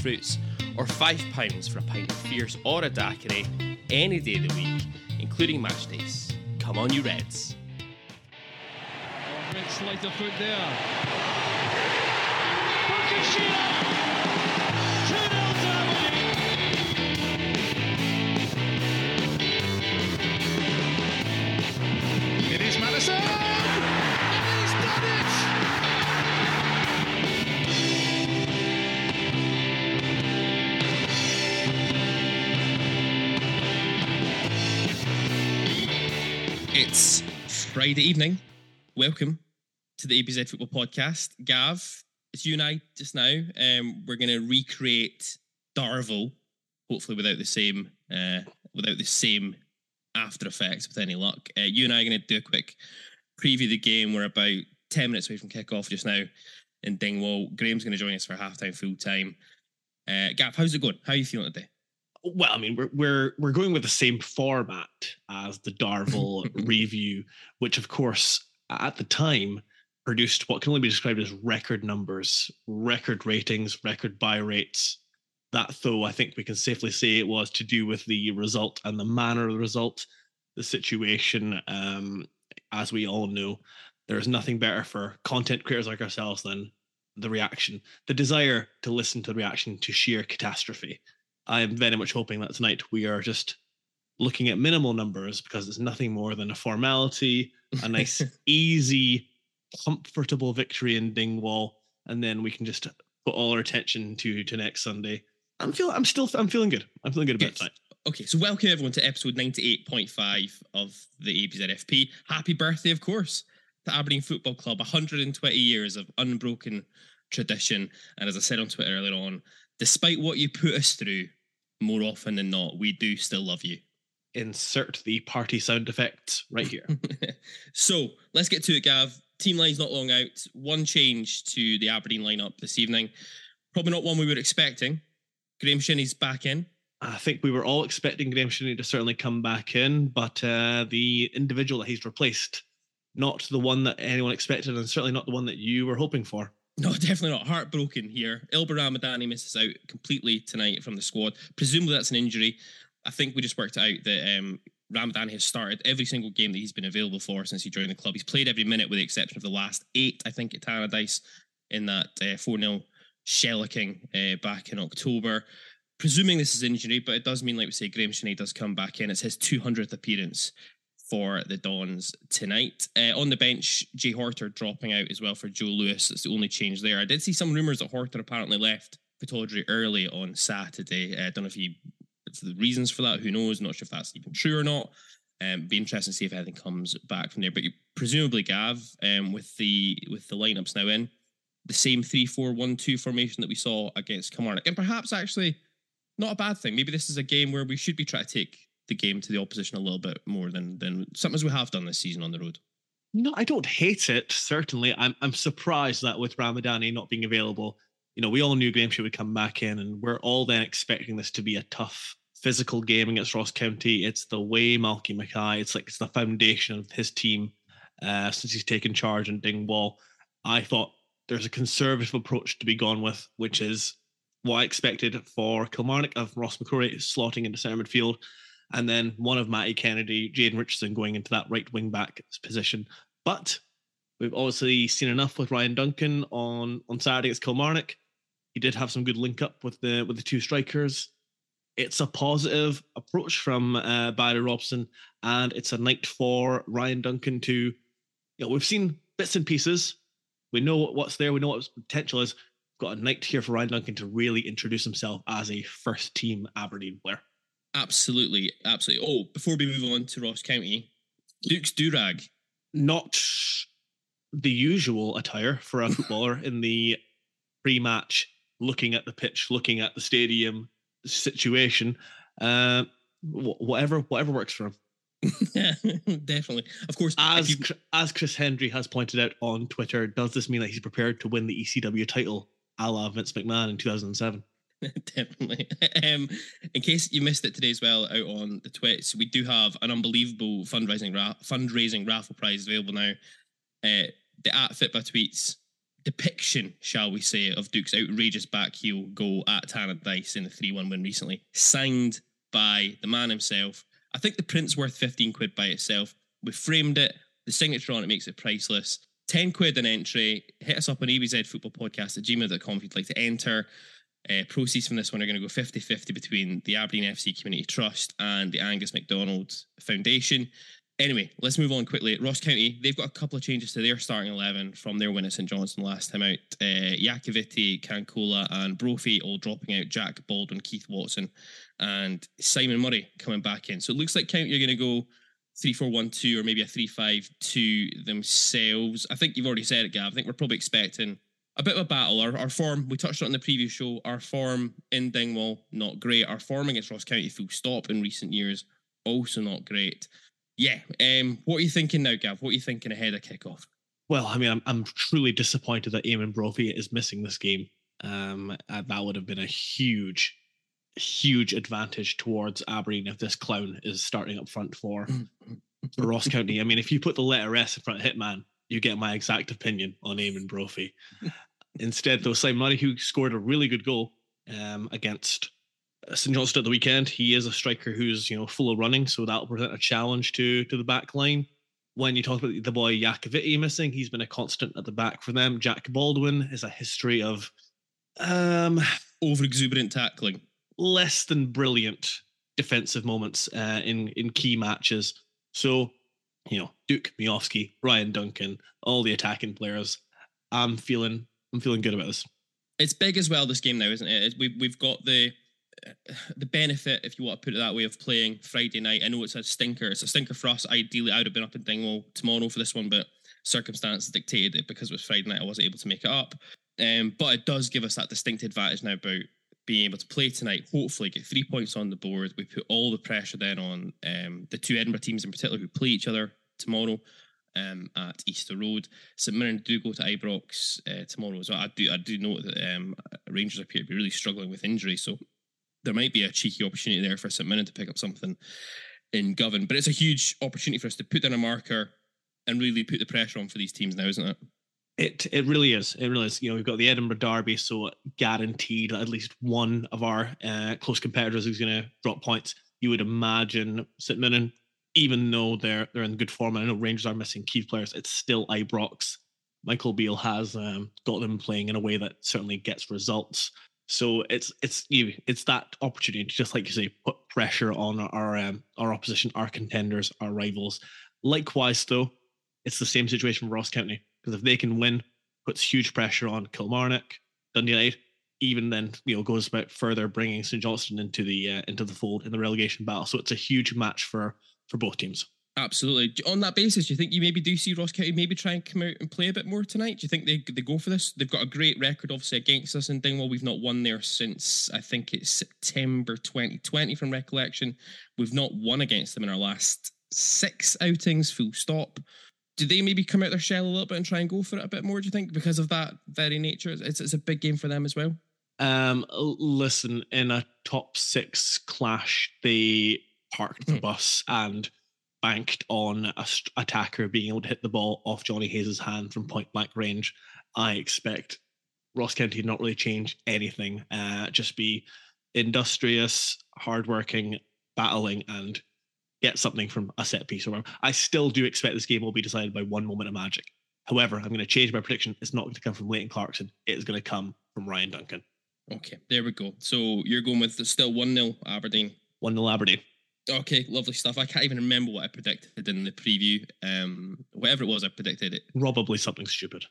fruits, or £5 for a pint of fierce or a daiquiri any day of the week, including match days. Come on, you Reds. Oh, slight of foot there. It is Madison! Friday evening. Welcome to the ABZ Football Podcast. Gav, it's you and I just now. Um, we're going to recreate Darvel, hopefully without the same uh, without the same after effects with any luck. Uh, you and I are going to do a quick preview of the game. We're about ten minutes away from kickoff just now in Dingwall. Graham's going to join us for halftime, full time. Uh, Gav, how's it going? How are you feeling today? Well, I mean, we're we're we're going with the same format as the Darvel review, which of course at the time produced what can only be described as record numbers, record ratings, record buy rates. That though I think we can safely say it was to do with the result and the manner of the result, the situation. Um, as we all know, there is nothing better for content creators like ourselves than the reaction, the desire to listen to the reaction to sheer catastrophe. I am very much hoping that tonight we are just looking at minimal numbers because it's nothing more than a formality, a nice, easy, comfortable victory in Dingwall, and then we can just put all our attention to to next Sunday. I'm feeling, I'm still, I'm feeling good. I'm feeling good about Good. tonight. Okay, so welcome everyone to episode 98.5 of the ABZFP. Happy birthday, of course, to Aberdeen Football Club. 120 years of unbroken tradition. And as I said on Twitter earlier on, despite what you put us through, more often than not, we do still love you. Insert the party sound effect right here. so let's get to it, Gav. Team line's not long out. One change to the Aberdeen lineup this evening. Probably not one we were expecting. Graham Shinnie's back in. I think we were all expecting Graham Shinnie to certainly come back in, but uh, the individual that he's replaced, not the one that anyone expected, and certainly not the one that you were hoping for. No, definitely not. Heartbroken here. Ylber Ramadani misses out completely tonight from the squad. Presumably that's an injury. I think we just worked out that um, Ramadani has started every single game that he's been available for since he joined the club. He's played every minute with the exception of the last eight, I think, at Tannadice in that uh, 4 0 shellacking uh, back in October. Presuming this is injury, but it does mean, like we say, Graham Shinnie does come back in. It's his 200th appearance for the Dons tonight. Uh, on the bench, Jay Horter dropping out as well for Joe Lewis. That's the only change there. I did see some rumours that Horter apparently left Pittodrie early on Saturday. I don't know if he the reasons for that. Who knows? Not sure if that's even true or not. Um, be interesting to see if anything comes back from there. But you, presumably, Gav, um, with the with the lineups now in the same three four one two formation that we saw against Kilmarnock, and perhaps actually not a bad thing. Maybe this is a game where we should be trying to take the game to the opposition a little bit more than than something we have done this season on the road. No, I don't hate it. Certainly, I'm I'm surprised that with Ramadani not being available, you know, we all knew Graham would come back in, and we're all then expecting this to be a tough physical game against Ross County. It's the way Malky Mackay. It's like it's the foundation of his team uh, since he's taken charge in Dingwall. I thought there's a conservative approach to be gone with, which is what I expected for Kilmarnock of Ross McCrory slotting into centre midfield and then one of Matty Kennedy, Jayden Richardson going into that right wing back position. But we've obviously seen enough with Ryan Duncan on on Saturday against Kilmarnock. He did have some good link up with the with the two strikers. It's a positive approach from uh, Barry Robson, and it's a night for Ryan Duncan to. You know, we've seen bits and pieces. We know what's there. We know what his potential is. We've got a night here for Ryan Duncan to really introduce himself as a first team Aberdeen player. Absolutely, absolutely. Oh, before we move on to Ross County, Duk's Durag. not the usual attire for a footballer in the pre-match looking at the pitch, looking at the stadium situation. Uh, whatever, whatever works for him. yeah, definitely. Of course, as you... as Chris Hendry has pointed out on Twitter, does this mean that he's prepared to win the ECW title, a la Vince McMahon in 2007? Definitely. Um, in case you missed it today as well, out on the twits, we do have an unbelievable fundraising ra- fundraising raffle prize available now. Uh, the at Fitba tweets depiction, shall we say, of Duk's outrageous back heel goal at Tannadice in the 3 1 win recently, signed by the man himself. I think the print's worth 15 quid by itself. We framed it, the signature on it makes it priceless. 10 quid an entry. Hit us up on abzfootballpodcast Football Podcast at gmail.com if you'd like to enter. Uh, proceeds from this one are going to go 50 50 between the Aberdeen FC Community Trust and the Angus MacDonald Foundation. Anyway, let's move on quickly. Ross County, they've got a couple of changes to their starting 11 from their win at St Johnstone last time out. Uh, Iacovitti, Cancola, and Brophy all dropping out. Jack Baldwin, Keith Watson, and Simon Murray coming back in. So it looks like County are going to go 3 4 1 2 or maybe a 3 5 2 themselves. I think you've already said it, Gav. I think we're probably expecting a bit of a battle. Our, our form, we touched on it in the previous show, our form in Dingwall, not great. Our form against Ross County, full stop, in recent years, also not great yeah, um, what are you thinking now, Gav? What are you thinking ahead of kickoff? Well, I mean, I'm, I'm truly disappointed that Eamon Brophy is missing this game. Um, uh, that would have been a huge, huge advantage towards Aberdeen if this clown is starting up front for, for Ross County. I mean, if you put the letter S in front of Hitman, you get my exact opinion on Eamon Brophy. Instead, though, Simon Murray, who scored a really good goal um, against St Johnstone at the weekend. He is a striker who's you know full of running, so that'll present a challenge to to the back line. When you talk about the boy Iacovitti missing, he's been a constant at the back for them. Jack Baldwin is a history of um over exuberant tackling, less than brilliant defensive moments uh, in in key matches. So you know Duk Miovski, Ryan Duncan, all the attacking players. I'm feeling I'm feeling good about this. It's big as well this game now, isn't it? We've we've got the the benefit, if you want to put it that way, of playing Friday night. I know it's a stinker. It's a stinker for us. Ideally, I would have been up in Dingwall tomorrow for this one, but circumstances dictated it because it was Friday night. I wasn't able to make it up. Um, but it does give us that distinct advantage now about being able to play tonight. Hopefully, get three points on the board. We put all the pressure then on um, the two Edinburgh teams in particular who play each other tomorrow. Um, at Easter Road. St Mirren do go to Ibrox uh, tomorrow as well. I do I do note that um, Rangers appear to be really struggling with injury, so there might be a cheeky opportunity there for St Mirren to pick up something in Govan. But it's a huge opportunity for us to put down a marker and really put the pressure on for these teams now, isn't it? It it really is. It really is. You know, we've got the Edinburgh Derby, so guaranteed at least one of our uh, close competitors is going to drop points. You would imagine St Mirren, even though they're they're in good form, and I know Rangers are missing key players. It's still Ibrox. Michael Beale has um, got them playing in a way that certainly gets results. So it's it's it's that opportunity, to just like you say, put pressure on our um, our opposition, our contenders, our rivals. Likewise, though, it's the same situation for Ross County because if they can win, puts huge pressure on Kilmarnock, Dundee United. Even then, you know, goes about further bringing St Johnstone into the uh, into the fold in the relegation battle. So it's a huge match for for both teams. Absolutely. On that basis, do you think you maybe do see Ross County maybe try and come out and play a bit more tonight? Do you think they they go for this? They've got a great record, obviously, against us in Dingwall. We've not won there since I think it's September 2020 from recollection. We've not won against them in our last six outings, full stop. Do they maybe come out their shell a little bit and try and go for it a bit more, do you think, because of that very nature? It's, it's a big game for them as well. Um, listen, in a top six clash, they parked the mm. bus and banked on a st- attacker being able to hit the ball off Johnny Hayes' hand from point blank range. I expect Ross County not really change anything, uh, just be industrious, hardworking, battling, and get something from a set piece or whatever. I still do expect this game will be decided by one moment of magic. However, I'm going to change my prediction. It's not going to come from Leighton Clarkson. It is going to come from Ryan Duncan. Okay, there we go. So you're going with still 1 0 Aberdeen. 1 0 Aberdeen. Okay, lovely stuff. I can't even remember what I predicted in the preview. Um, whatever it was, I predicted it. Probably something stupid.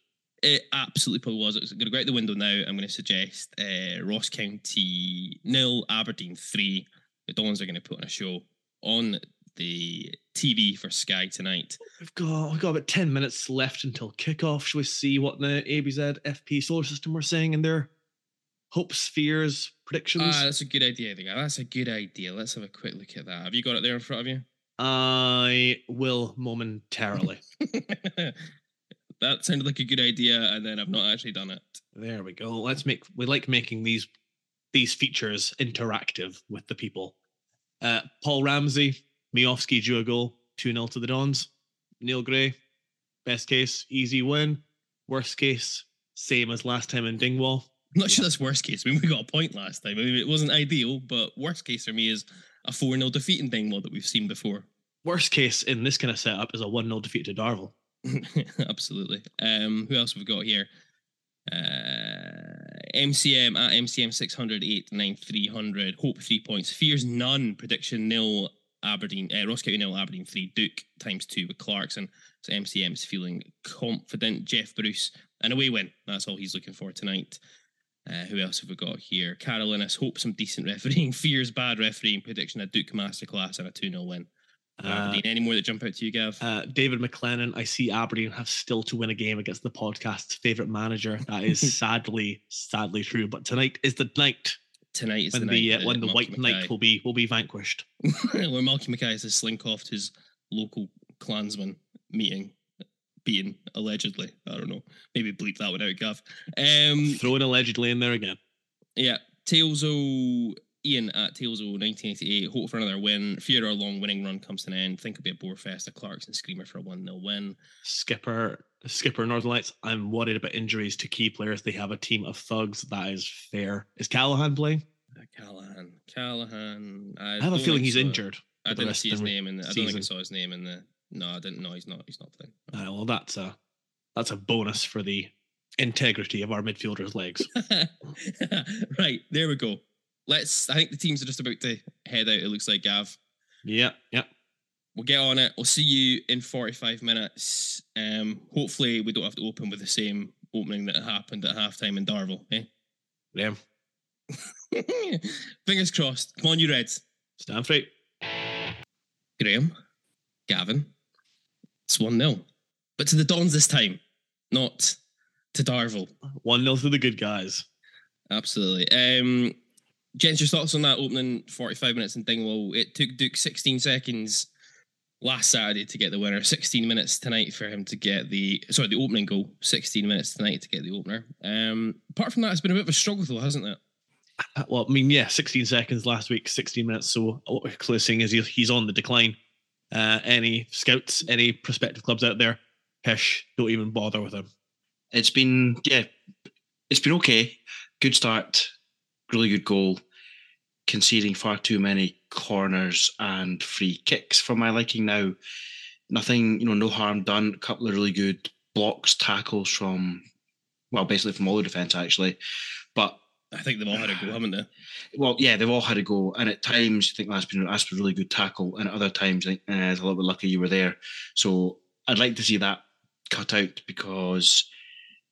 It absolutely probably was. It's going to go out the window now. I'm going to suggest uh, Ross County nil, Aberdeen three. The Dons are going to put on a show on the TV for Sky tonight. We've got we've got about ten minutes left until kickoff. Shall we see what the ABZ FP solar system were saying in their hopes, fears, predictions. Ah, that's a good idea. Gav. That's a good idea. Let's have a quick look at that. Have you got it there in front of you? I will momentarily. that sounded like a good idea, and then I've not actually done it. There we go. Let's make. We like making these these features interactive with the people. Uh, Paul Ramsey, Miovski drew a goal, 2 0 to the Dons. Neil Gray, best case, easy win. Worst case, same as last time in Dingwall. I'm not sure that's worst case. I mean, we got a point last time. I mean, it wasn't ideal, but worst case for me is a 4 0 defeat in Dingwall that we've seen before. Worst case in this kind of setup is a 1 0 defeat to Darvel. Absolutely. Um, who else we've we got here? Uh, MCM at MCM 600, 300. Hope three points. Fears none. Prediction nil. Aberdeen, uh, Ross County nil. Aberdeen three. Duk times two with Clarkson. So MCM is feeling confident. Jeff Bruce, an away win. That's all he's looking for tonight. Uh, who else have we got here? Carolinas, hope some decent refereeing. Fears bad refereeing. Prediction a Duk masterclass and a 2 0 win. Aberdeen. Uh, Any more that jump out to you, Gav? Uh, David McLennan, I see Aberdeen have still to win a game against the podcast's favourite manager. That is sadly, sadly true. But tonight is the night. Tonight is when the, the night uh, when the White Knight will be will be vanquished. Where Malky Mackay has to slink off to his local clansman meeting, being allegedly. I don't know. Maybe bleep that one out, Gav. Um, Throwing allegedly in there again. Yeah, Tailso Ian at Tailso 1988. Hope for another win. Fear our long winning run comes to an end. Think it'll be a Borefest, a Clarkson screamer for a 1 0 win. Skipper, Skipper Northern Lights. I'm worried about injuries to key players. They have a team of thugs. That is fair. Is Callachan playing? Uh, Callachan. Callachan. I, I have a feeling he's so. injured. I didn't see his name in the. I don't think I saw his name in the. No, I didn't know he's not. He's not playing. Uh, well, that's a that's a bonus for the integrity of our midfielders' legs. right there we go let's. I think the teams are just about to head out. It looks like Gav. Yeah, yeah. We'll get on it. We'll see you in 45 minutes. Um, hopefully, we don't have to open with the same opening that happened at halftime in Darvel. Eh? Yeah. Fingers crossed. Come on, you Reds. Stand free. Graham, Gavin, it's 1 0. But to the Dons this time, not to Darvel. 1 0 to the good guys. Absolutely. Um, Gents, your thoughts on that opening 45 minutes in Dingwall? It took Duk 16 seconds last Saturday to get the winner, 16 minutes tonight for him to get the sorry, the opening goal, 16 minutes tonight to get the opener. Um, apart from that, it's been a bit of a struggle though, hasn't it? Uh, well, I mean, yeah, 16 seconds last week, 16 minutes. So what we're clearly seeing is he's on the decline. Uh, any scouts, any prospective clubs out there, Pish, don't even bother with him. It's been, yeah, it's been okay. Good start, really good goal conceding far too many corners and free kicks for my liking now. Nothing, you know, no harm done. A couple of really good blocks, tackles from, well, basically from all the defence actually. I think they've all had a go, haven't they? Well, yeah, they've all had a go, and at times I think that's been that's a really good tackle, and at other times I think uh, it's a little bit lucky you were there. So I'd like to see that cut out because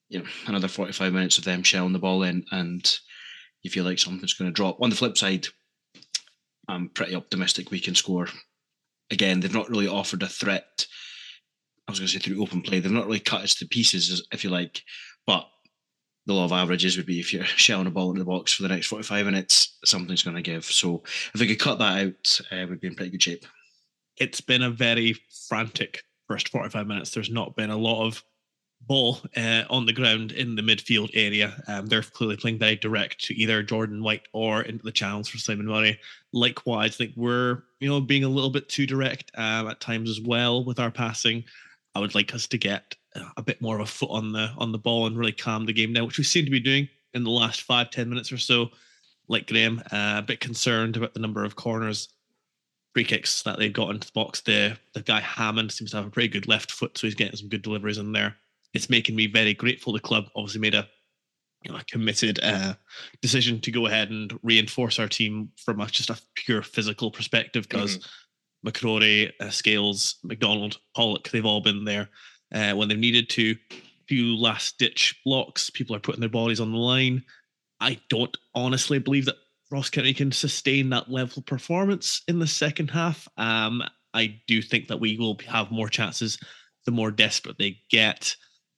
you know another forty five minutes of them shelling the ball in, and you feel like something's going to drop. On the flip side, I'm pretty optimistic we can score. Again, they've not really offered a threat. I was going to say through open play, they've not really cut us to pieces, if you like. But the law of averages would be if you're shelling a ball into the box for the next 45 minutes, something's going to give. So if we could cut that out, uh, we'd be in pretty good shape. It's been a very frantic first 45 minutes. There's not been a lot of ball uh, on the ground in the midfield area. Um, they're clearly playing very direct to either Jordan White or into the channels for Simon Murray. Likewise, I think we're you know being a little bit too direct um, at times as well with our passing. I would like us to get a bit more of a foot on the on the ball and really calm the game down, which we seem to be doing in the last five ten minutes or so. Like Graham, uh, a bit concerned about the number of corners, free kicks that they've got into the box. The the guy Harmon seems to have a pretty good left foot, so he's getting some good deliveries in there it's making me very grateful. The club obviously made a, you know, a committed uh, decision to go ahead and reinforce our team from a, just a pure physical perspective because mm-hmm. McCrory, uh, Scales, MacDonald, Pollock, they've all been there uh, when they've needed to. Few last ditch blocks, people are putting their bodies on the line. I don't honestly believe that Ross County can sustain that level of performance in the second half. Um, I do think that we will have more chances the more desperate they get.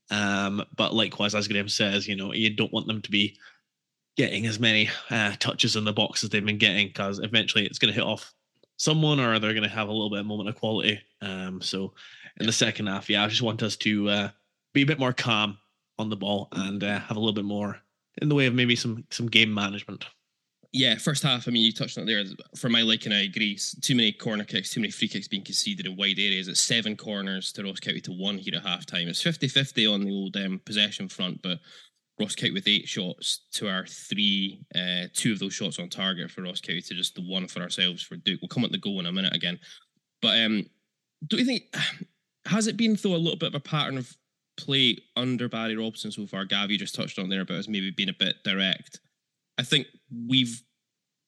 Um, but likewise, as Graham says, you know, you don't want them to be getting as many uh, touches in the box as they've been getting because eventually it's going to hit off someone or they're going to have a little bit of moment of quality. Um, so in the second half, yeah, I just want us to uh, be a bit more calm on the ball and uh, have a little bit more in the way of maybe some some game management. Yeah, first half. I mean, you touched on it there. For my liking, I agree. Too many corner kicks, too many free kicks being conceded in wide areas. It's seven corners to Ross County to one here at half time. It's 50 50 on the old um, possession front, but Ross County with eight shots to our three, uh, two of those shots on target for Ross County to just the one for ourselves for Duk. We'll come at the goal in a minute again. But um, don't you think, has it been, though, a little bit of a pattern of play under Barry Robson so far? Gav, you just touched on there about us maybe being a bit direct. I think we've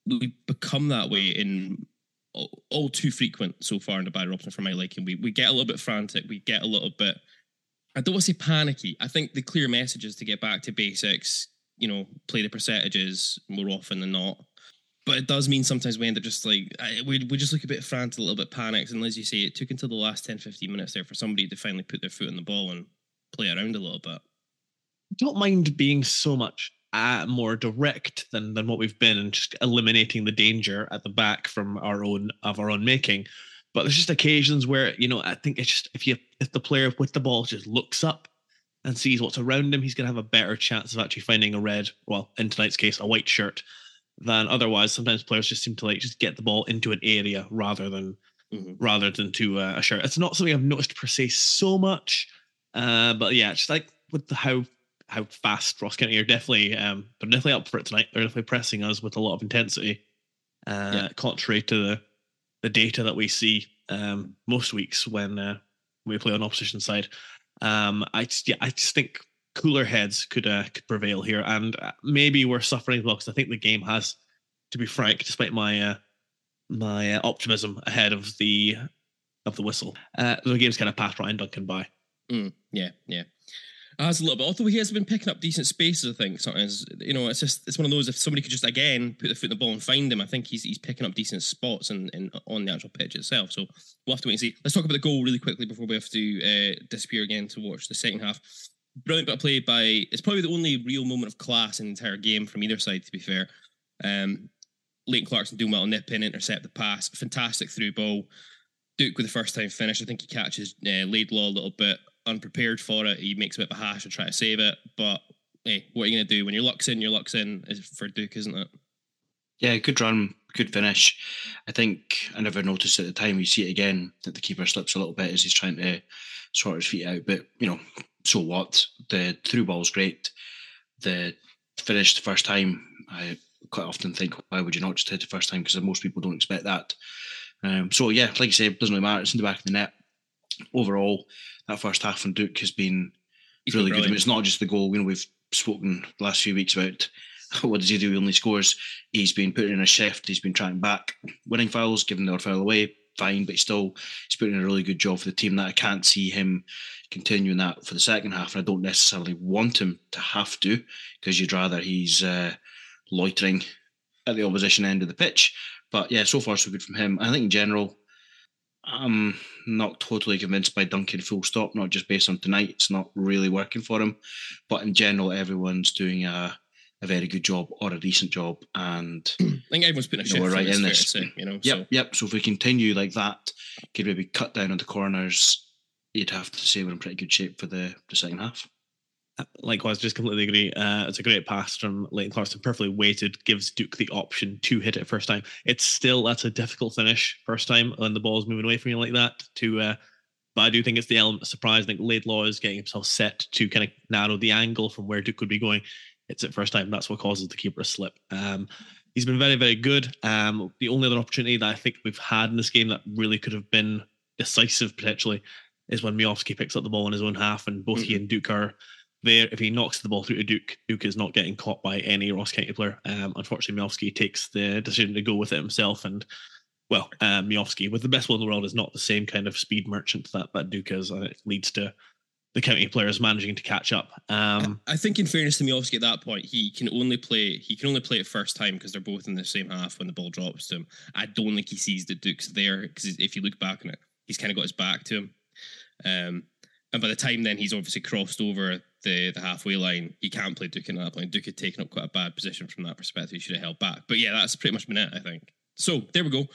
we've become that way in all, all too frequent so far under Barry Robson for my liking. We we get a little bit frantic, we get a little bit I don't want to say panicky. I think the clear message is to get back to basics, you know, play the percentages more often than not. But it does mean sometimes we end up just like, we, we just look a bit frantic, a little bit panicked. And as you say, it took until the last 10, 15 minutes there for somebody to finally put their foot on the ball and play around a little bit. I don't mind being so much uh, more direct than than what we've been and just eliminating the danger at the back from our own of our own making. But there's just occasions where you know I think it's just if you if the player with the ball just looks up and sees what's around him, he's going to have a better chance of actually finding a red, well, in tonight's case, a white shirt, than otherwise. Sometimes players just seem to like just get the ball into an area rather than mm-hmm. rather than to uh, a shirt. It's not something I've noticed per se so much, uh, but yeah, just like with the how how fast Ross County are definitely um, they're definitely up for it tonight. They're definitely pressing us with a lot of intensity, uh, yeah. contrary to the the data that we see um, most weeks when uh, we play on opposition side. Um, I just, yeah, I just think cooler heads could uh, could prevail here, and uh, maybe we're suffering because I think the game has, to be frank, despite my uh, my uh, optimism ahead of the of the whistle, uh, the game's kind of passed Ryan Duncan by. Mm, yeah, yeah has a little bit. Although he has been picking up decent spaces, I think sometimes you know it's just it's one of those. If somebody could just again put the foot in the ball and find him, I think he's he's picking up decent spots and on the actual pitch itself. So we'll have to wait and see. Let's talk about the goal really quickly before we have to uh, disappear again to watch the second half. Brilliant bit of play by. It's probably the only real moment of class in the entire game from either side. To be fair, um, Leighton Clarkson doing well, nip in, intercept the pass, fantastic through ball. Duk with the first time finish. I think he catches uh, Laidlaw a little bit unprepared for it. He makes a bit of a hash and try to save it. But hey, what are you going to do? When your luck's in, your luck's in is for Duk, isn't it? Yeah, good run, good finish. I think I never noticed at the time. You see it again that the keeper slips a little bit as he's trying to sort his feet out. But you know, so what? The through ball's great. The finished first time, I quite often think, why would you not just hit the first time? Because most people don't expect that. Um, so yeah, like I say, it doesn't really matter. It's in the back of the net. Overall, that first half from Duk has been He's really been good. I mean, it's not just the goal. You know, we've spoken the last few weeks about what does he do? He only scores. He's been putting in a shift. He's been trying back winning fouls, giving their foul away. Fine, but still, he's putting in a really good job for the team. That I can't see him continuing that for the second half, and I don't necessarily want him to have to, because you'd rather he's uh, loitering at the opposition end of the pitch. But yeah, so far so good from him. I think in general, I'm not totally convinced by Duncan full stop, not just based on tonight. It's not really working for him. But in general, everyone's doing a, a very good job or a decent job. And I think everyone's putting a you know, we're right in this. Say, you know, yep, so. yep. So if we continue like that, could maybe cut down on the corners, you'd have to say we're in pretty good shape for the, the second half likewise, just completely agree. Uh, it's a great pass from Leighton Clarkson, perfectly weighted, gives Duk the option to hit it first time. It's still that's a difficult finish first time when the ball's moving away from you like that. To, uh, but I do think it's the element of surprise. I think Laidlaw is getting himself set to kind of narrow the angle from where Duk could be going. It's at first time. That's what causes the keeper to slip. Um, he's been very, very good. Um, the only other opportunity that I think we've had in this game that really could have been decisive potentially is when Miovski picks up the ball in his own half, and both mm-hmm. he and Duk are there. If he knocks the ball through to Duk, Duk is not getting caught by any Ross County player. Um, unfortunately, Miovski takes the decision to go with it himself. And, well, um, with the best will in the world, is not the same kind of speed merchant that, that Duk is. And it leads to the county players managing to catch up. Um, I think, in fairness to Miovski, at that point, he can only play. He can only play it first time because they're both in the same half when the ball drops to him. I don't think he sees that Duk's there because if you look back on it, he's kind of got his back to him. Um, and by the time then he's obviously crossed over the the halfway line. He can't play Duk at that point. Duk had taken up quite a bad position from that perspective. He should have held back. But yeah, that's pretty much been it, I think. So there we go.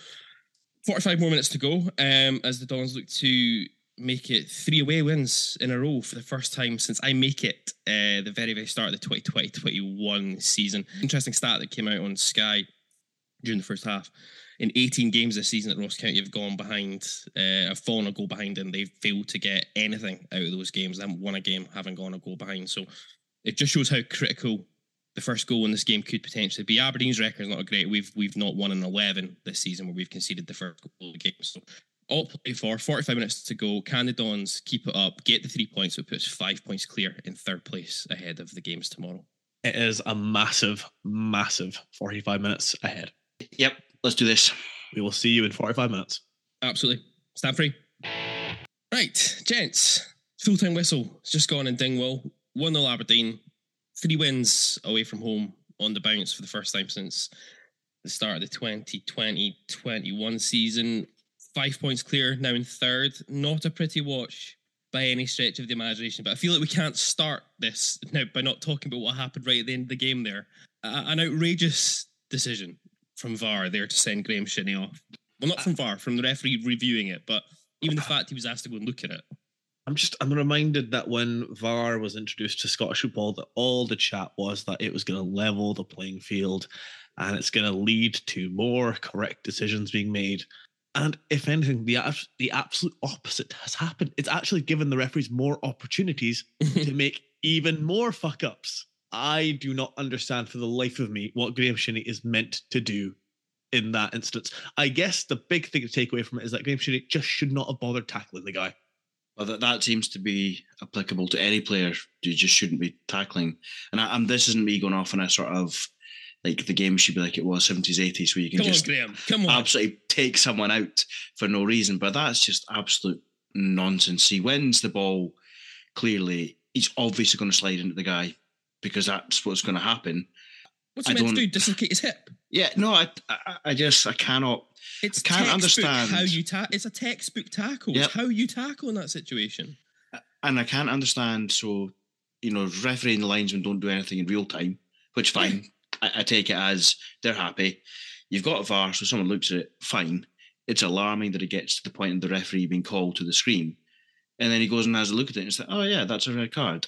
45 more minutes to go um, as the Dons look to make it three away wins in a row for the first time since I make it uh, the very, very start of the 2020-21 season. Interesting stat that came out on Sky during the first half. In 18 games this season at Ross County, have gone behind, uh, have fallen a goal behind, and they've failed to get anything out of those games. They haven't won a game, haven't gone a goal behind. So it just shows how critical the first goal in this game could potentially be. Aberdeen's record is not great. We've we've not won an 11 this season where we've conceded the first goal of the game. So all play for 45 minutes to go. Can the Dons keep it up, get the three points, it puts five points clear in third place ahead of the games tomorrow. It is a massive, massive 45 minutes ahead. Yep, let's do this. We will see you in 45 minutes. Absolutely. Stand free. Right, gents. Full time whistle. It's just gone in Dingwall. 1 0 Aberdeen. Three wins away from home on the bounce for the first time since the start of the 2020 21 season. Five points clear now in third. Not a pretty watch by any stretch of the imagination, but I feel like we can't start this now by not talking about what happened right at the end of the game there. A- an outrageous decision from VAR there to send Graham Shinnie off. Well, not from VAR, from the referee reviewing it, but even the fact he was asked to go and look at it. I'm just I'm reminded that when VAR was introduced to Scottish football, that all the chat was that it was going to level the playing field, and it's going to lead to more correct decisions being made. And if anything, the the absolute opposite has happened. It's actually given the referees more opportunities to make even more fuck ups. I do not understand for the life of me what Graham Shinnie is meant to do in that instance. I guess the big thing to take away from it is that Graham Shinnie just should not have bothered tackling the guy. Well, that, that seems to be applicable to any player. You just shouldn't be tackling. And I, and this isn't me going off on a sort of like the game should be like it was 70s, 80s, where you can Come on, just Graham. Come on. absolutely take someone out for no reason. But that's just absolute nonsense. He wins the ball clearly. He's obviously going to slide into the guy because that's what's going to happen. What's he I meant to don't- Dislocate his hip? Yeah, no, I, I, I just, I cannot. It's I can't understand. how you ta- It's a textbook tackle. Yep. It's how you tackle in that situation. and I can't understand. So, you know, refereeing the linesman don't do anything in real time, which fine. I, I take it as they're happy. You've got VAR, so someone looks at it, fine. It's alarming that it gets to the point of the referee being called to the screen. And then he goes and has a look at it and it's like, oh yeah, that's a red card.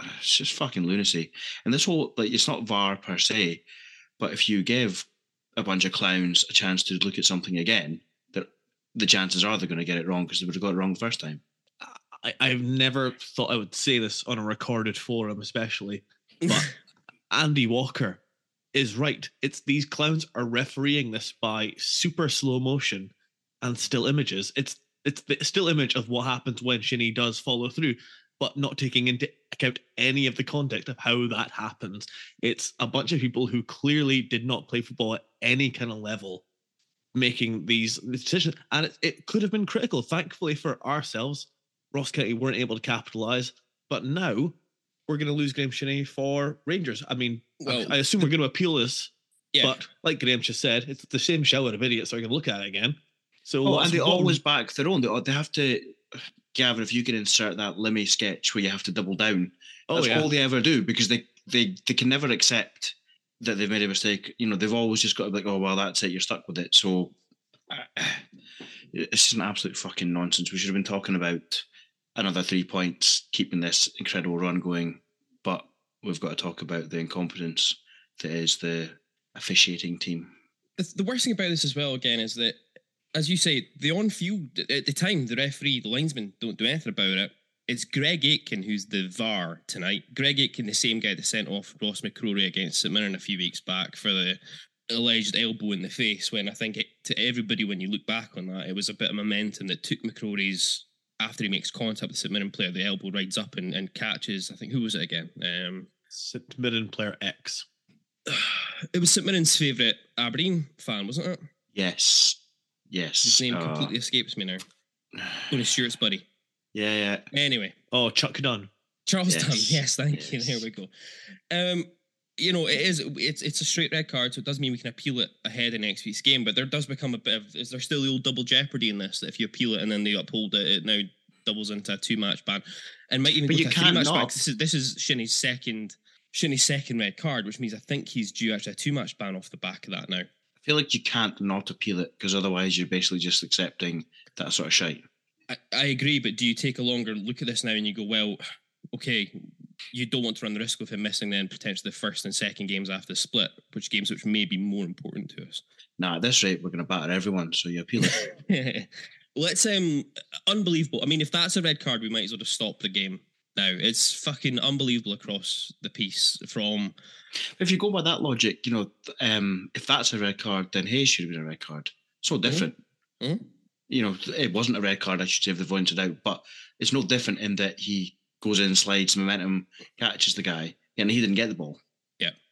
Ah, it's just fucking lunacy. And this whole like it's not VAR per se, but if you give a bunch of clowns a chance to look at something again, that the chances are they're going to get it wrong because they would have got it wrong the first time. I, I've never thought I would say this on a recorded forum, especially, but Andy Walker is right. It's these clowns are refereeing this by super slow motion and still images. It's it's the still image of what happens when Shinnie does follow through, but not taking into account any of the context of how that happens. It's a bunch of people who clearly did not play football at any kind of level making these decisions, and it, it could have been critical. Thankfully for ourselves, Ross County weren't able to capitalize, but now we're going to lose Graham Shinnie for Rangers. I mean, I- Well- I assume we're going to appeal this, yeah. but like Graham just said, it's the same shower of idiots. We're going to look at it again. So Oh, and they always back their own. They, they have to, Gavin, if you can insert that Limmy sketch where you have to double down, Oh that's yeah, all they ever do because they, they, they can never accept that they've made a mistake. You know, they've always just got to be like, oh, well, that's it, you're stuck with it. So uh, it's just an absolute fucking nonsense. We should have been talking about another three points, keeping this incredible run going. But we've got to talk about the incompetence that is the officiating team. the, worst thing about this as well, again, is that, as you say, the on field, at the time, the referee, the linesman don't do anything about it. It's Greg Aitken who's the VAR tonight. Greg Aitken, the same guy that sent off Ross McCrory against St Mirren a few weeks back for the alleged elbow in the face. When I think it, to everybody, when you look back on that, it was a bit of momentum that took McCrory's after he makes contact with the St Mirren player, the elbow rides up and, and catches. I think who was it again? Um, St. Mirren player X. it was St Mirren's favourite Aberdeen fan, wasn't it? Yes. Yes. His name Uh, completely escapes me now. Tony Stewart's buddy. Yeah, yeah. Anyway, Oh, Chuck Dunne. Charles Yes, Dunne. Yes, thank you. yes. There we go. Um, you know, it is. It's it's a straight red card, so it does mean we can appeal it ahead of next week's game. But there does become a bit of. Is there still the old double jeopardy in this? That if you appeal it and then they uphold it, it now doubles into a two match ban, and might even But go you to a three can't match ban. not. 'cause This is this is Shinnie's second Shinnie's second red card, which means I think he's due actually a two match ban off the back of that now. I feel like you can't not appeal it because otherwise you're basically just accepting that sort of shite. I, I agree, but do you take a longer look at this now and you go, well, okay, you don't want to run the risk of him missing then potentially the first and second games after the split, which games which may be more important to us. Nah, at this rate, we're going to batter everyone, so you appeal it. Let's um unbelievable. I mean, if that's a red card, we might as well just stop the game now. It's fucking unbelievable across the piece from if you go by that logic, you know, um, if that's a red card, then Hayes should have been a red card. So different. Mhm. You know, it wasn't a red card, I should say, if they've pointed out, but it's no different in that he goes in, slides, momentum, catches the guy, and he didn't get the ball.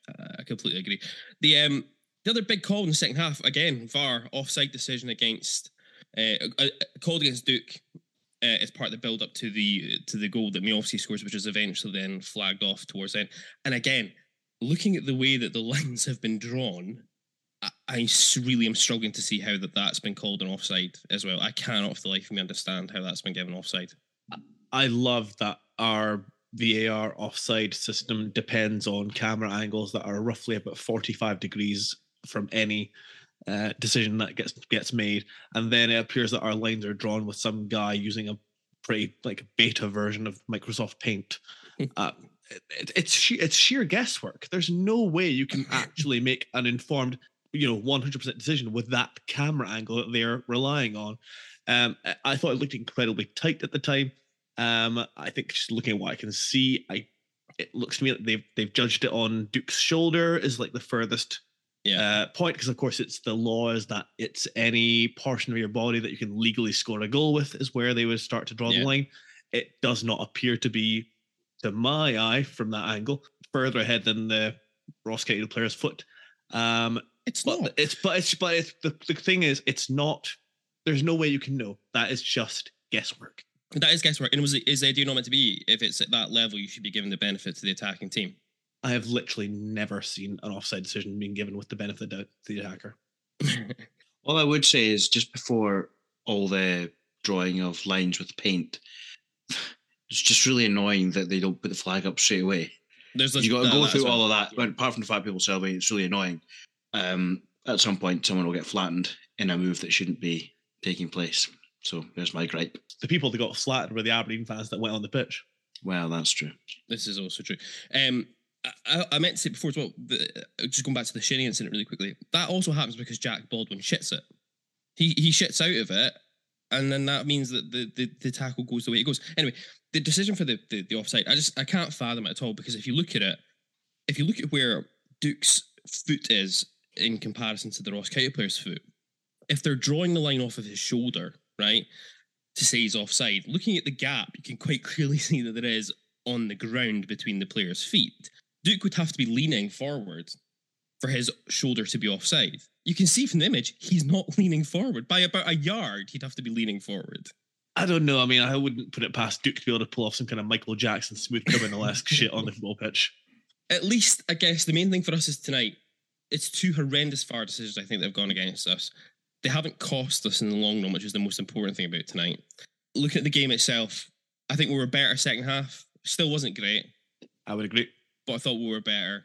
Uh, I completely agree. The um the other big call in the second half again, VAR offside decision against uh, uh, called against Duk uh, as part of the build up to the to the goal that Miovski scores, which is eventually then flagged off towards the end. And again, looking at the way that the lines have been drawn, I really am struggling to see how that that's been called an offside as well. I cannot for the life of me understand how that's been given offside. I love that our VAR offside system depends on camera angles that are roughly about 45 degrees from any uh, decision that gets gets made, and then it appears that our lines are drawn with some guy using a pretty like beta version of Microsoft Paint. uh, it, it's sheer, it's sheer guesswork. There's no way you can actually make an informed, you know, 100% decision with that camera angle that they're relying on. Um, I- I thought it looked incredibly tight at the time. Um, I think just looking at what I can see, I it looks to me that they've they've judged it on Duk's shoulder is like the furthest Yeah. uh, point because of course it's the law is that it's any portion of your body that you can legally score a goal with is where they would start to draw Yeah. the line. It does not appear to be, to my eye, from that angle, further ahead than the Ross County player's foot. Um, It's but not. it's but it's but it's the, the thing is it's not. There's no way you can know. That is just guesswork. That is guesswork. And was it is the idea not meant to be if it's at that level, you should be given the benefit to the attacking team. I have literally never seen an offside decision being given with the benefit of the doubt to the attacker. All I would say is just before all the drawing of lines with paint, it's just really annoying that they don't put the flag up straight away. There's you got to go through well. all of that. But apart from the fact people celebrate, it's really annoying. Um, at some point, someone will get flattened in a move that shouldn't be taking place. So there's my gripe. The people that got flattened were the Aberdeen fans that went on the pitch. Well, that's true. This is also true. Um, I, I- I meant to say before as well. The, uh, just going back to the Shinnie incident really quickly. That also happens because Jack Baldwin shits it. He he shits out of it, and then that means that the, the, the tackle goes the way it goes. Anyway, the decision for the, the the offside, I just I can't fathom it at all because if you look at it, if you look at where Duk's foot is in comparison to the Ross County player's foot, if they're drawing the line off of his shoulder, right, to say he's offside, looking at the gap, you can quite clearly see that there is on the ground between the player's feet. Duk would have to be leaning forward for his shoulder to be offside. You can see from the image, he's not leaning forward. By about a yard, he'd have to be leaning forward. I don't know. I mean, I wouldn't put it past Duk to be able to pull off some kind of Michael Jackson smooth criminal-esque shit on the football pitch. At least, I guess, the main thing for us is tonight, it's two horrendous VAR decisions I think that have gone against us. They haven't cost us in the long run, which is the most important thing about tonight. Looking at the game itself, I think we were better second half. Still wasn't great. I would agree. but I thought we were better.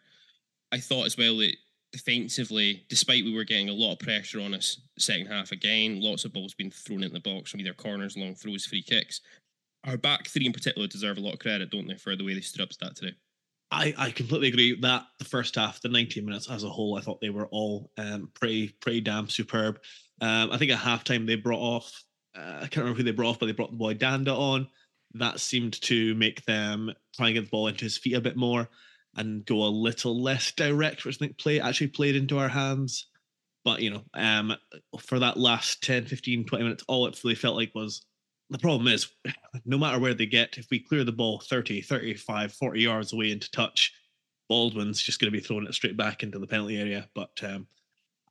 I thought as well that defensively, despite we were getting a lot of pressure on us second half again, lots of balls being thrown into the box from either corners, long throws, free kicks. Our back three in particular deserve a lot of credit, don't they, for the way they stood up to that today. I, I completely agree that the first half, the 90 minutes as a whole, I thought they were all um, pretty pretty damn superb. Um, I think at halftime they brought off, uh, I can't remember who they brought off, but they brought the boy Dhanda on. That seemed to make them try and get the ball into his feet a bit more and go a little less direct, which I think play actually played into our hands. But, you know, um, for that last 10, 15, 20 minutes, all it really felt like was the problem is no matter where they get, if we clear the ball 30, 35, 40 yards away into touch, Baldwin's just going to be throwing it straight back into the penalty area. But um,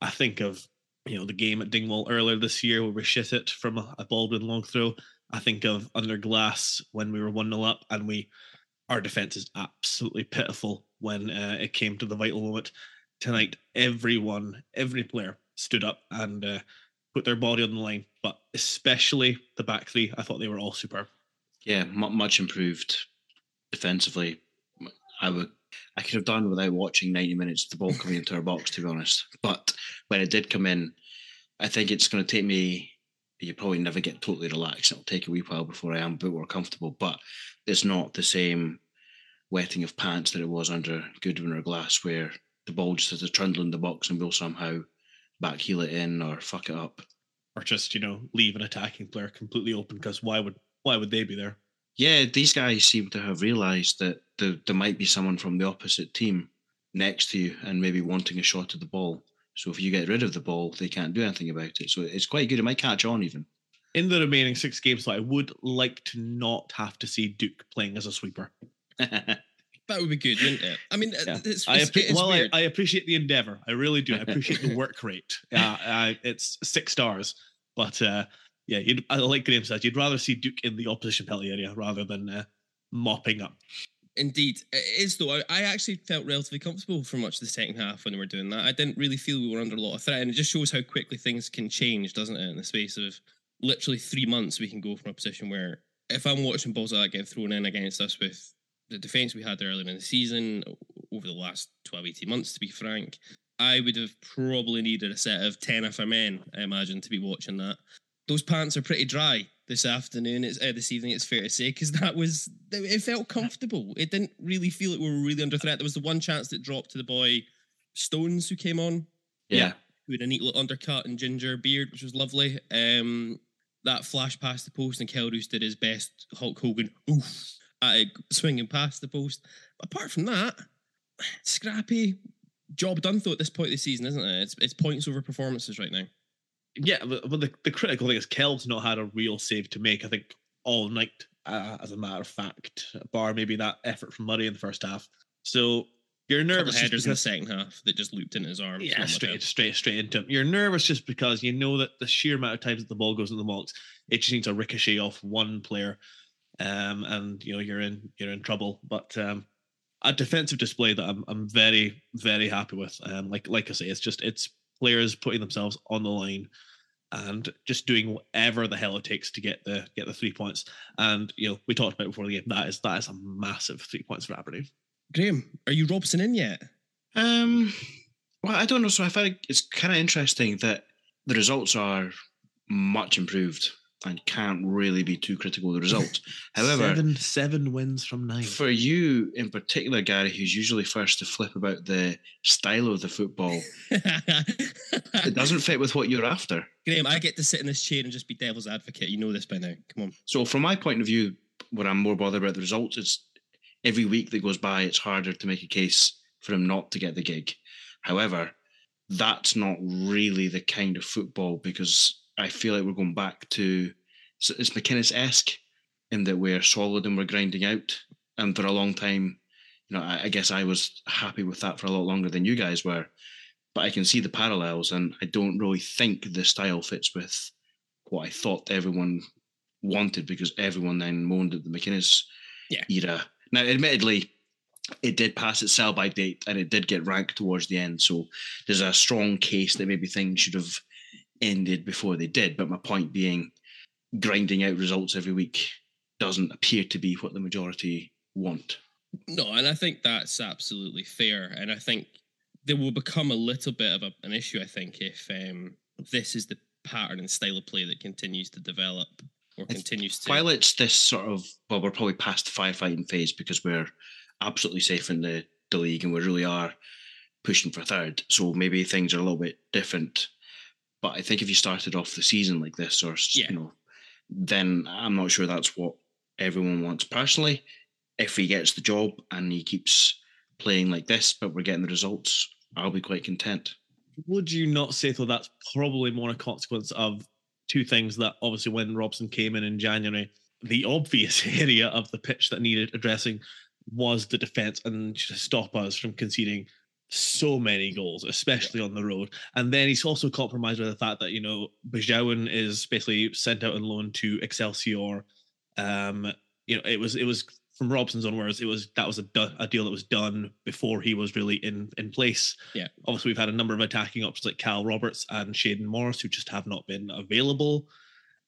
I think of you know the game at Dingwall earlier this year where we shit it from a, Baldwin long throw. I think of under Glass when we were one 0 up and we our defense is absolutely pitiful when uh, it came to the vital moment. Tonight, everyone, every player stood up and uh, put their body on the line, but especially the back three. I thought they were all superb. Yeah, mu much improved defensively. I would, I could have done without watching 90 minutes of the ball coming into our box, to be honest. But when it did come in, I think it's going to take me. You probably never get totally relaxed. It'll take a wee while before I am a bit more comfortable. But it's not the same wetting of pants that it was under Goodwin or Glass, where the ball just has to trundle in the box and we'll somehow back heel it in or fuck it up. Or just, you know, leave an attacking player completely open because why would why would they be there? Yeah, these guys seem to have realised that there, there might be someone from the opposite team next to you and maybe wanting a shot at the ball. So if you get rid of the ball, they can't do anything about it. So it's quite good. It might catch on even. In the remaining six games, so I would like to not have to see Duk playing as a sweeper. That would be good, wouldn't it? I mean, Yeah. it's, I, it's, appre- it's well, I. I appreciate the endeavor. I really do. I appreciate the work rate. Uh, I, it's six stars, but uh, yeah, you'd, like Graham says, you'd rather see Duk in the opposition penalty area rather than uh, mopping up. Indeed, it is though. I, actually felt relatively comfortable for much of the second half when we were doing that. I didn't really feel we were under a lot of threat, and it just shows how quickly things can change, doesn't it? In the space of literally three months, we can go from a position where if I'm watching balls like that getting thrown in against us with the defense we had earlier in the season, over the last 12, 18 months, to be frank, I would have probably needed a set of 10 of our men, I imagine, to be watching that. Those pants are pretty dry this afternoon. It's uh, this evening. It's fair to say because that was it felt comfortable. It didn't really feel like we were really under threat. There was the one chance that dropped to the boy Stones who came on, yeah. who had a neat little undercut and ginger beard, which was lovely. Um, that flash past the post and Kelle Roos did his best Hulk Hogan oof at it, swinging past the post. But apart from that, scrappy job done though at this point of the season, isn't it? It's it's points over performances right now. Yeah, but, the, the critical thing is Kel's not had a real save to make, I think, all night, uh, as a matter of fact, bar maybe that effort from Murray in the first half. So you're nervous headers in the second half that just looped in his arm. Yeah, straight, straight, straight into him. You're nervous just because you know that the sheer amount of times that the ball goes in the box, it just needs a ricochet off one player, um, and you know you're in you're in trouble. But um, a defensive display that I'm I'm very very happy with. Um, like like I say, it's just it's players putting themselves on the line and just doing whatever the hell it takes to get the get the three points. And you know we talked about it before the game. That is that is a massive three points for Aberdeen. Graham, are you Robson in yet? Um, well, I don't know. So I find it's kind of interesting that the results are much improved and can't really be too critical of the result. However, seven seven wins from nine. for you in particular, Gary, who's usually first to flip about the style of the football, it doesn't fit with what you're after. Graham, I get to sit in this chair and just be devil's advocate. You know this by now. Come on. So, from my point of view, what I'm more bothered about the results is every week that goes by, it's harder to make a case for him not to get the gig. However, that's not really the kind of football because I feel like we're going back to so it's McInnes esque in that we're solid and we're grinding out. And for a long time, you know, I, I guess I was happy with that for a lot longer than you guys were. But I can see the parallels, and I don't really think the style fits with what I thought everyone wanted because everyone then moaned at the McInnes Yeah. era. Now, admittedly, it did pass its sell by date and it did get ranked towards the end. So there's a strong case that maybe things should have ended before they did. But my point being, grinding out results every week doesn't appear to be what the majority want. No, and I think that's absolutely fair. And I think there will become a little bit of a, an issue, I think, if um, this is the pattern and style of play that continues to develop or continues to. While it's this sort of, well, we're probably past the firefighting phase because we're absolutely safe in the, the league and we really are pushing for third. So maybe things are a little bit different. But I think if you started off the season like this, or Yeah. you know, then I'm not sure that's what everyone wants. Personally, if he gets the job and he keeps playing like this, but we're getting the results, I'll be quite content. Would you not say though that's probably more a consequence of two things that obviously when Robson came in in January, the obvious area of the pitch that needed addressing was the defense and to stop us from conceding so many goals, especially on the road. And then he's also compromised with the fact that you know Besuijen is basically sent out on loan to Excelsior. Um, you know, it was it was from Robson's own words, it was that was a, do- a deal that was done before he was really in in place. Yeah. Obviously, we've had a number of attacking options like Cal Roberts and Shayden Morris who just have not been available.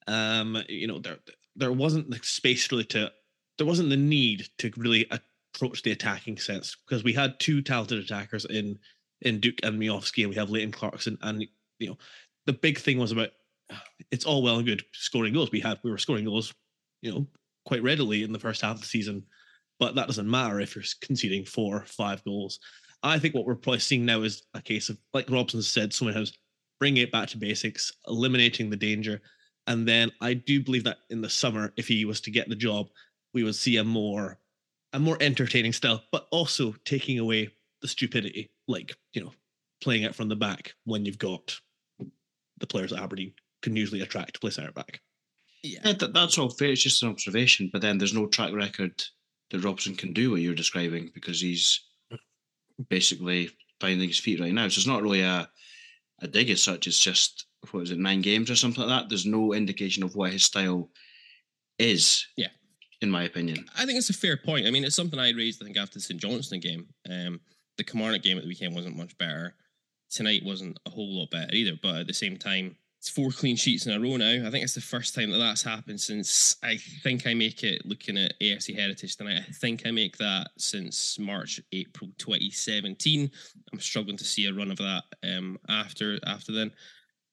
Um, you know, there there wasn't the space really to there wasn't the need to really approach the attacking sense because we had two talented attackers in in Duk and Miovski, and we have Leighton Clarkson, and you know the big thing was about it's all well and good scoring goals. We had we were scoring goals, you know, quite readily in the first half of the season, but that doesn't matter if you're conceding four, five goals. I think what we're probably seeing now is a case of, like Robson said, someone has bringing it back to basics, eliminating the danger, and then I do believe that in the summer, if he was to get the job, we would see a more a more entertaining style, but also taking away the stupidity, like you know, playing it from the back when you've got the players at Aberdeen can usually attract to play centre back. Yeah, that, that's all fair. It's just an observation, but then there's no track record that Robson can do what you're describing because he's basically finding his feet right now. So it's not really a a dig as such. It's just what is it, nine games or something like that. There's no indication of what his style is. Yeah. In my opinion. I think it's a fair point. I mean, it's something I raised, I think, after the St. Johnstone game. Um, the Kilmarnock game at the weekend wasn't much better. Tonight wasn't a whole lot better either, but at the same time, it's four clean sheets in a row now. I think it's the first time that that's happened since I think I make it looking at AFC Heritage tonight. I think I make that since March, April 2017. I'm struggling to see a run of that um, after after then.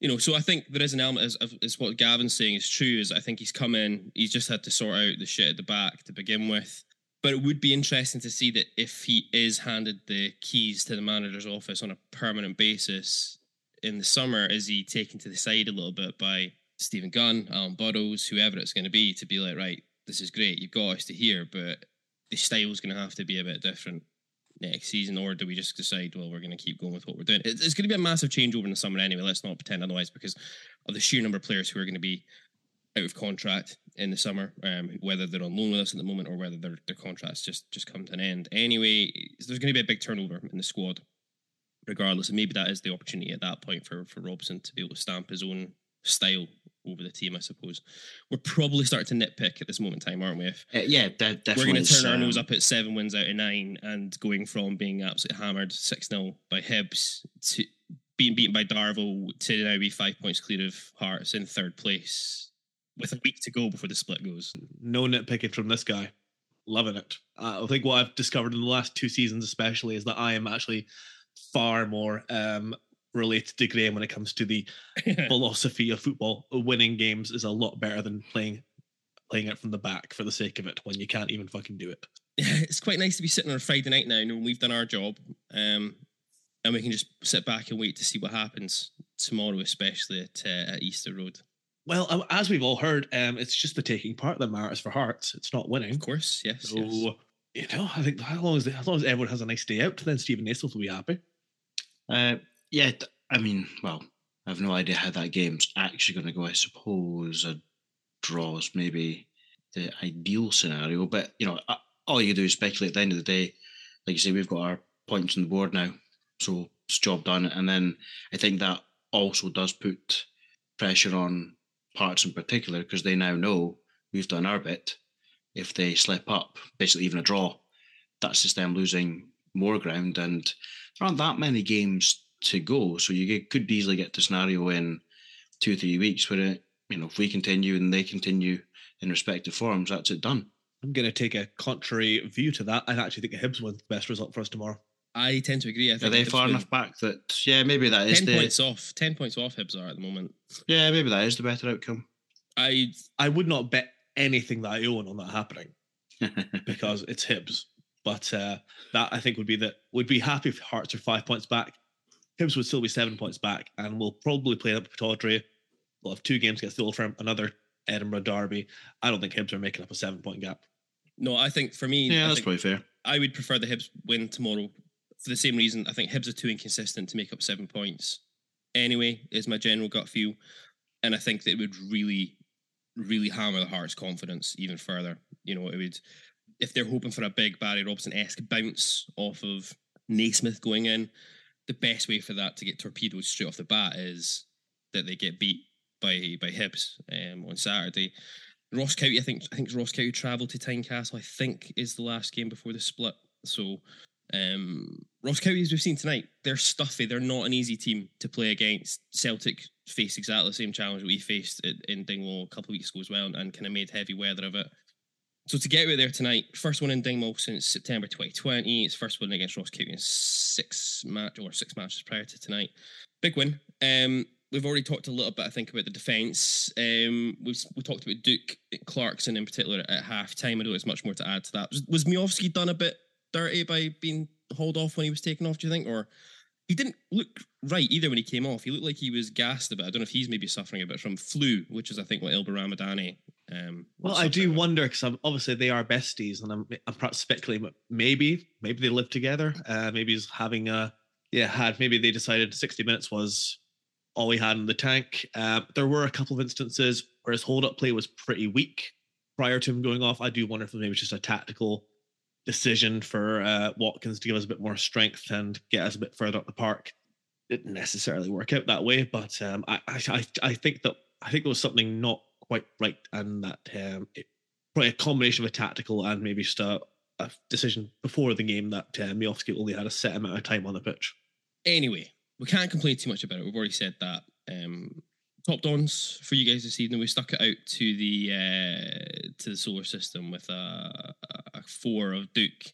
You know, so I think there is an element as what Gavin's saying is true. Is I think he's come in, he's just had to sort out the shit at the back to begin with. But it would be interesting to see that if he is handed the keys to the manager's office on a permanent basis, in the summer is he taken to the side a little bit by Steven Gunn, Alan Burrows, whoever it's going to be, to be like, right, this is great, you've got us to here, but the style's going to have to be a bit different next season, or do we just decide, well, we're going to keep going with what we're doing? It's going to be a massive changeover in the summer anyway. Let's not pretend otherwise, because of the sheer number of players who are going to be out of contract in the summer, um, whether they're on loan with us at the moment or whether their their contracts just just come to an end. Anyway, there's going to be a big turnover in the squad regardless. And maybe that is the opportunity at that point for for Robson to be able to stamp his own style over the team. I suppose we're probably starting to nitpick at this moment in time, aren't we? If uh, yeah, de- definitely. We're going to turn our nose up at seven wins out of nine and going from being absolutely hammered six 0 by Hibs to being beaten by Darvel to now be five points clear of Hearts in third place with a week to go before the split goes. No nitpicking from this guy. Loving it. Uh, I think what I've discovered in the last two seasons, especially, is that I am actually far more um, related to Graham when it comes to the philosophy of football. Winning games is a lot better than playing playing it from the back for the sake of it when you can't even fucking do it. It's quite nice to be sitting on a Friday night now, and we've done our job, um, and we can just sit back and wait to see what happens tomorrow, especially at, uh, at Easter Road. Well, as we've all heard, um, it's just the taking part that matters for Hearts. It's not winning. Of course, yes. So yes you know, I think how long as as long as everyone has a nice day out, then Steven Naismith will be happy. Uh, yeah, I mean, well, I have no idea how that game's actually going to go. I suppose a draw is maybe the ideal scenario, but you know, all you do is speculate. At the end of the day, like you say, we've got our points on the board now, so it's job done. And then I think that also does put pressure on Hearts in particular because they now know we've done our bit if they slip up, basically even a draw, that's just them losing more ground. And there aren't that many games to go, so you get, could easily get to scenario in two three weeks where it, you know if we continue and they continue in respective forms, that's it done. I'm going to take a contrary view to that. I actually think Hibs wins the best result for us tomorrow. I tend to agree. I think are they far enough back that yeah, maybe that is ten the, points off. Ten points off Hibs are at the moment. Yeah, maybe that is the better outcome. I I would not bet anything that I own on that happening because it's Hibs. But uh, that I think would be that we'd be happy if Hearts are five points back. Hibs would still be seven points back, and we'll probably play up Pittodrie. We'll have two games against the Old Firm, another Edinburgh Derby. I don't think Hibs are making up a seven point gap. No, I think for me, yeah, I that's probably fair. I would prefer the Hibs win tomorrow for the same reason. I think Hibs are too inconsistent to make up seven points. Anyway, is my general gut feel, and I think that it would really really hammer the Hearts' confidence even further. You know, it would if they're hoping for a big Barry Robson esque bounce off of Naismith going in, the best way for that to get torpedoed straight off the bat is that they get beat by by Hibs um, on Saturday. Ross County, I think I think Ross County travelled to Tynecastle, I think is the last game before the split. So um, Ross County, as we've seen tonight, they're stuffy. They're not an easy team to play against. Celtic faced exactly the same challenge we faced in Dingwall a couple of weeks ago as well, and, and kind of made heavy weather of it. So to get out there tonight, first one in Dingwall since September 2020. It's first win against Ross County in six match or six matches prior to tonight. Big win. Um, we've already talked a little bit, I think, about the defence. Um, we've we talked about Duk Clarkson in particular at half time. I know there's much more to add to that. Was, was Miovski done a bit dirty by being hauled off when he was taken off? Do you think, or he didn't look right either when he came off? He looked like he was gassed a bit. I don't know if he's maybe suffering a bit from flu, which is I think what Ylber Ramadani. Um, well, I do wonder because obviously they are besties, and I'm, I'm perhaps speculating, but maybe maybe they live together. Uh, maybe he's having a yeah had maybe they decided 60 minutes was all he had in the tank. Uh, there were a couple of instances where his hold up play was pretty weak prior to him going off. I do wonder if maybe it's just a tactical decision for uh, Watkins to give us a bit more strength and get us a bit further up the park. Didn't necessarily work out that way, but um, I, I I think that I think there was something not quite right, and that um, it, probably a combination of a tactical and maybe just a, a decision before the game that uh, only had a set amount of time on the pitch. Anyway, we can't complain too much about it. We've already said that. Um, top dons for you guys this evening. We stuck it out to the uh, to the solar system with a, a four of Duk.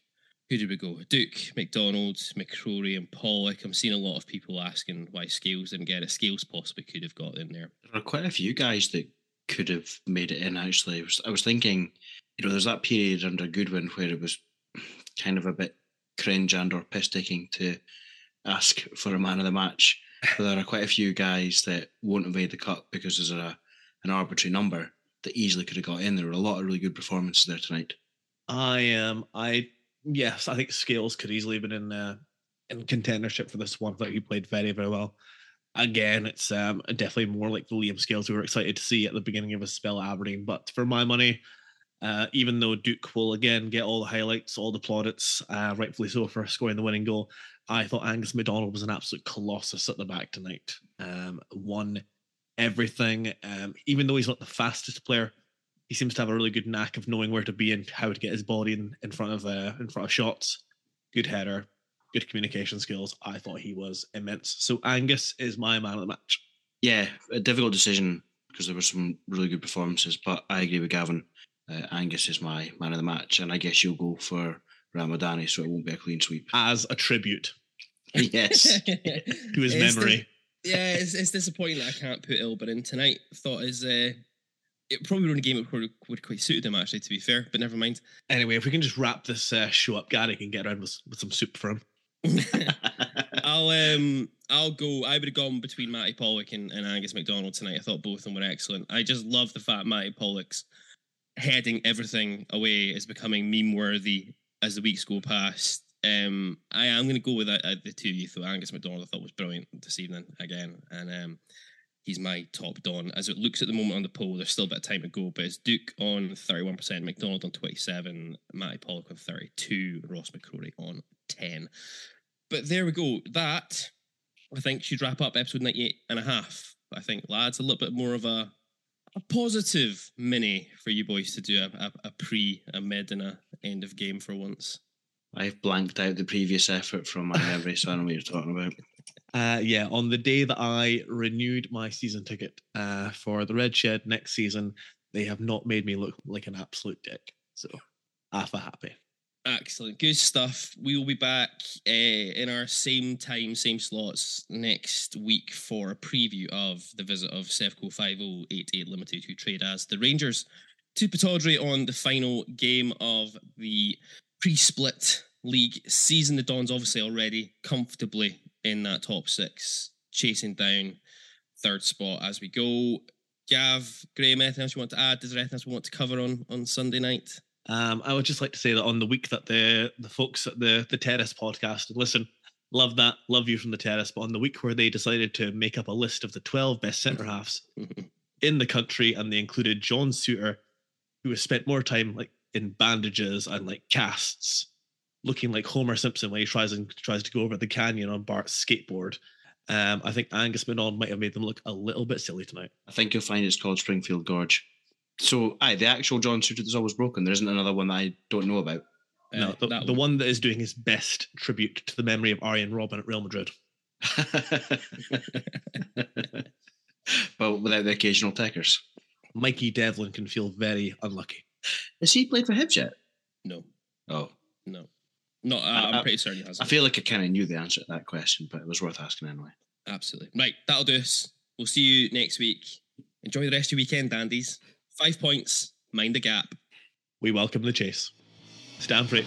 Who did we go? Duk, McDonald, McCrorie, and Pollock. I'm seeing a lot of people asking why Scales didn't get it. Scales possibly could have got in there. There are quite a few guys that could have made it in. Actually, I was, I was thinking, you know, there's that period under Goodwin where it was kind of a bit cringe and or piss taking to ask for a man of the match. But there are quite a few guys that won't have made the cut because there's a an arbitrary number that easily could have got in. There were a lot of really good performances there tonight. I am. Um, I yes, I think Scales could easily have been in uh, in contendership for this one. I thought he played very very well. Again, it's um, definitely more like the Liam Scales we were excited to see at the beginning of his spell at Aberdeen. But for my money, uh, even though Duk will again get all the highlights, all the plaudits, uh, rightfully so for scoring the winning goal, I thought Angus McDonald was an absolute colossus at the back tonight. Um, won everything. Um, even though he's not the fastest player, he seems to have a really good knack of knowing where to be and how to get his body in, in front of uh, in front of shots. Good header, good communication skills. I thought he was immense. So Angus is my man of the match. Yeah, a difficult decision because there were some really good performances, but I agree with Gavin. Uh, Angus is my man of the match, and I guess you'll go for Ramadani, so it won't be a clean sweep. As a tribute. yes. to his it's memory. Dis- yeah, it's, it's disappointing that I can't put Ilbert in tonight. Thought is uh, it probably would a game would, would quite suited him actually, to be fair, but never mind. Anyway, if we can just wrap this uh, show up, Gary can get around with, with some soup for him. I'll um I'll go. I would have gone between Matty Pollock and, and Angus McDonald tonight. I thought both of them were excellent. I just love the fact Matty Pollock's heading everything away is becoming meme worthy as the weeks go past. Um, I am going to go with uh, the two you thought Angus McDonald I thought was brilliant this evening again, and um, he's my top don. As it looks at the moment on the poll, there's still a bit of time to go, but it's Duk on 31%, McDonald on 27, Matty Pollock on 32, Ross McCrorie on 10. But there we go. That I think should wrap up episode 98 and a half. I think lads a little bit more of a a positive mini for you boys to do a, a, a pre, a mid, and a end of game for once. I've blanked out the previous effort from my memory, so I don't know what you're talking about. Uh, yeah, on the day that I renewed my season ticket uh, for the Red Shed next season, they have not made me look like an absolute dick. So, half a happy. Excellent. Good stuff. We will be back uh, in our same time, same slots next week for a preview of the visit of Sevco 5088 Limited, who trade as the Rangers to Pittodrie on the final game of the pre split league season. The Dons obviously already comfortably in that top six, chasing down third spot as we go. Gav, Graham, anything else you want to add? Is there anything else we want to cover on, on Sunday night? Um, I would just like to say that on the week that the the folks at the the Terrace podcast listen, love that, love you from the Terrace. But on the week where they decided to make up a list of the twelve best centre halves in the country, and they included John Souttar, who has spent more time like in bandages and like casts, looking like Homer Simpson when he tries and tries to go over the canyon on Bart's skateboard. Um, I think Angus McDonald might have made them look a little bit silly tonight. I think you'll find it's called Springfield Gorge. So, aye, the actual John Souttar that's always broken. There isn't another one that I don't know about. Uh, no, the, that the one that is doing his best tribute to the memory of Arjen Robben at Real Madrid. but without the occasional takers. Mikey Devlin can feel very unlucky. Has he played for Hibs yet? No, Oh, no, no. Uh, I- I'm I- pretty certain he hasn't. I feel like I kind of knew the answer to that question, but it was worth asking anyway. Absolutely. Right, that'll do us. We'll see you next week. Enjoy the rest of your weekend, dandies. Five points. Mind the gap. We welcome the chase. Stand for it.